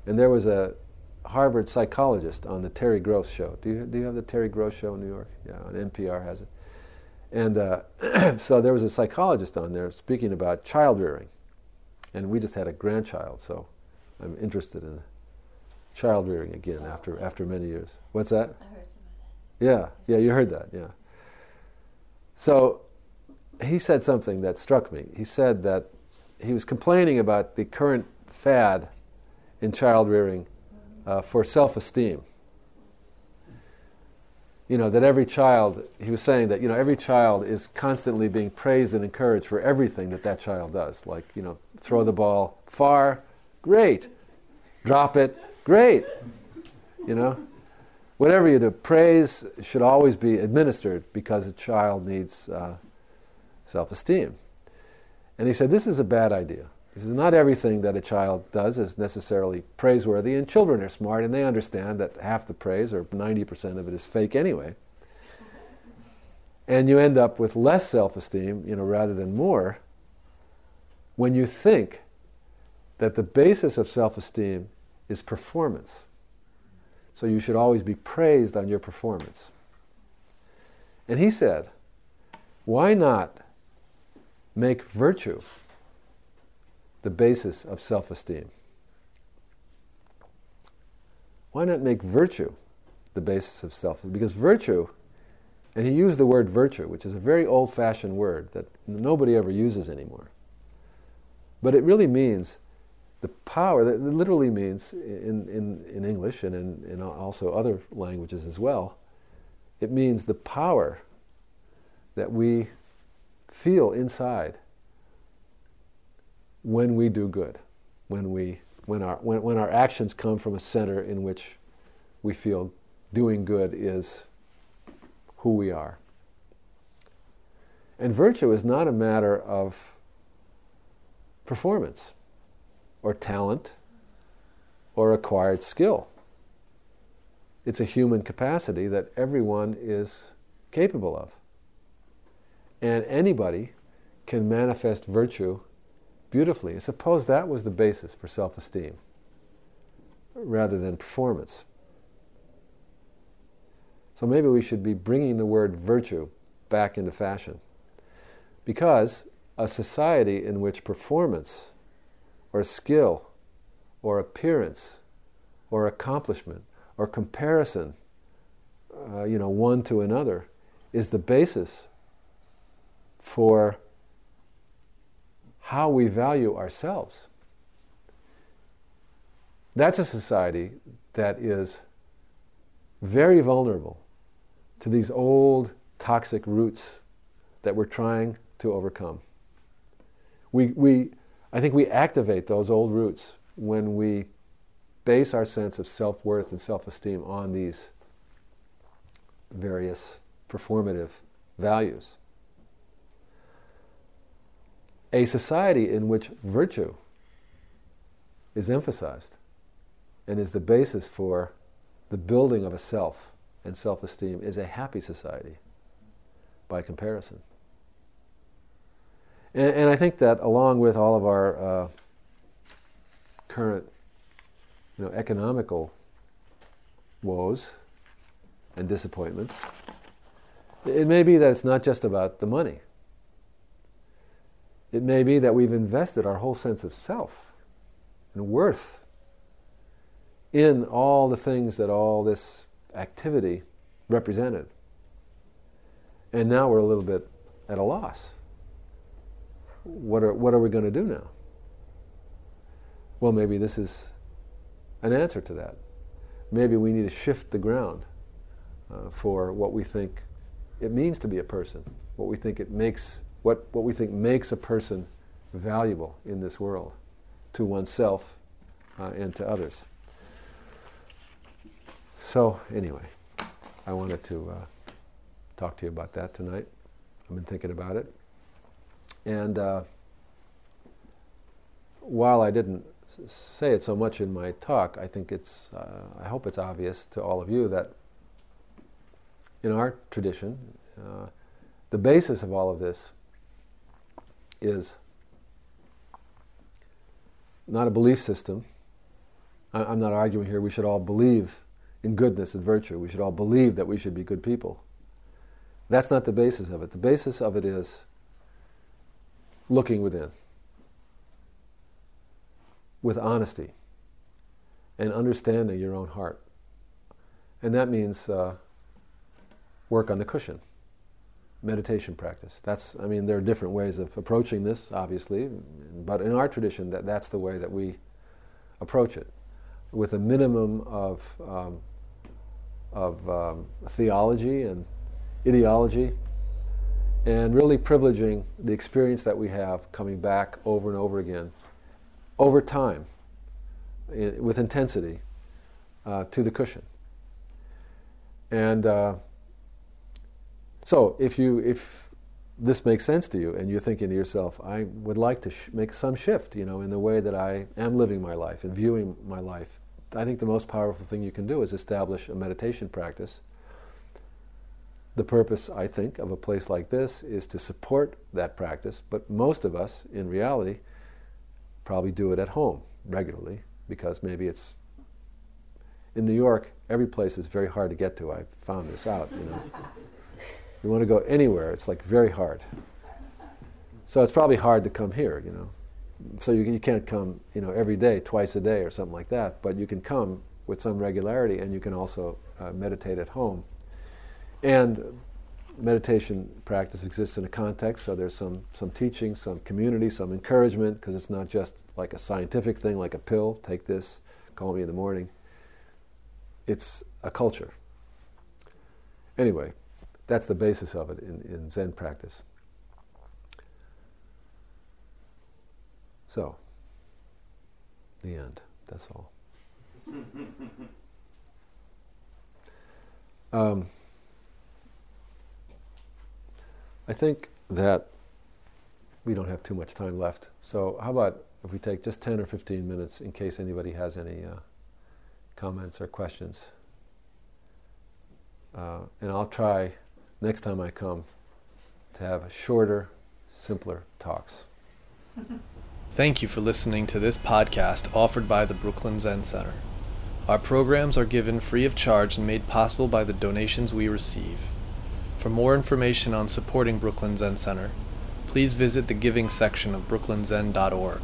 and there was a Harvard psychologist on the Terry Gross show. Do you, do you have the Terry Gross show in New York? Yeah, on NPR has it. And uh, so there was a psychologist on there speaking about child rearing. And we just had a grandchild, so I'm interested in child rearing again after, after many years. What's that? I heard some of that. Yeah, yeah, you heard that, yeah. So he said something that struck me. He said that he was complaining about the current fad in child rearing uh, for self esteem. you know, that every child, he was saying that, you know, every child is constantly being praised and encouraged for everything that that child does. Like, you know, throw the ball far, great. Drop it, great. You know, whatever you do, praise should always be administered because a child needs uh, self esteem. And he said, this is a bad idea. He says, not everything that a child does is necessarily praiseworthy, and children are smart and they understand that half the praise, or 90% of it, is fake anyway. And you end up with less self esteem, you know, rather than more, when you think that the basis of self esteem is performance. So you should always be praised on your performance. And he said, why not make virtue the basis of self esteem? Why not make virtue the basis of self? Because virtue, and he used the word virtue, which is a very old fashioned word that nobody ever uses anymore. But it really means the power, that literally means in, in, in English and in, in also other languages as well, it means the power that we feel inside when we do good, when, we, when, our, when, when our actions come from a center in which we feel doing good is who we are. And virtue is not a matter of performance or talent or acquired skill. It's a human capacity that everyone is capable of. And anybody can manifest virtue beautifully. Suppose that was the basis for self esteem rather than performance. So maybe we should be bringing the word virtue back into fashion. Because a society in which performance or skill or appearance or accomplishment or comparison, uh, you know, one to another, is the basis for how we value ourselves. That's a society that is very vulnerable to these old toxic roots that we're trying to overcome. We, we, I think we activate those old roots when we base our sense of self worth and self esteem on these various performative values a society in which virtue is emphasized and is the basis for the building of a self and self esteem is a happy society by comparison. And, and, I think that along with all of our uh, current you know, economical woes and disappointments, it may be that it's not just about the money. It may be that we've invested our whole sense of self and worth in all the things that all this activity represented. And now we're a little bit at a loss. What are, what are we going to do now? Well, maybe this is an answer to that. Maybe we need to shift the ground uh, for what we think it means to be a person, what we think it makes what, what we think makes a person valuable in this world to oneself uh, and to others. So, anyway, I wanted to uh, talk to you about that tonight. I've been thinking about it. And uh, while I didn't say it so much in my talk, I think it's, uh, I hope it's obvious to all of you that in our tradition, uh, the basis of all of this is not a belief system. I'm not arguing here we should all believe in goodness and virtue. We should all believe that we should be good people. That's not the basis of it. The basis of it is looking within with honesty and understanding your own heart. And that means uh, work on the cushion meditation practice. That's, I mean, there are different ways of approaching this, obviously, but in our tradition, that, that's the way that we approach it, with a minimum of um, of um, theology and ideology, and really privileging the experience that we have coming back over and over again, over time, with intensity, uh, to the cushion. And uh, so, if you if this makes sense to you, and you're thinking to yourself, I would like to sh- make some shift, you know, in the way that I am living my life and viewing my life. I think the most powerful thing you can do is establish a meditation practice. The purpose, I think, of a place like this is to support that practice, but most of us, in reality, probably do it at home regularly because maybe it's in New York, every place is very hard to get to. I found this out, you know. you want to go anywhere, it's like very hard. So it's probably hard to come here, you know. So you, you can't come, you know, every day, twice a day or something like that, but you can come with some regularity and you can also uh, meditate at home. And meditation practice exists in a context, so there's some, some teaching, some community, some encouragement, because it's not just like a scientific thing, like a pill, take this, call me in the morning it's a culture. Anyway, that's the basis of it in, in Zen practice. So, the end. That's all. Um, I think that we don't have too much time left. So, how about if we take just 10 or 15 minutes in case anybody has any uh, comments or questions. Uh, and I'll try next time I come to have shorter, simpler talks. Thank you for listening to this podcast offered by the Brooklyn Zen Center. Our programs are given free of charge and made possible by the donations we receive. For more information on supporting Brooklyn Zen Center, please visit the giving section of brooklynzen.org.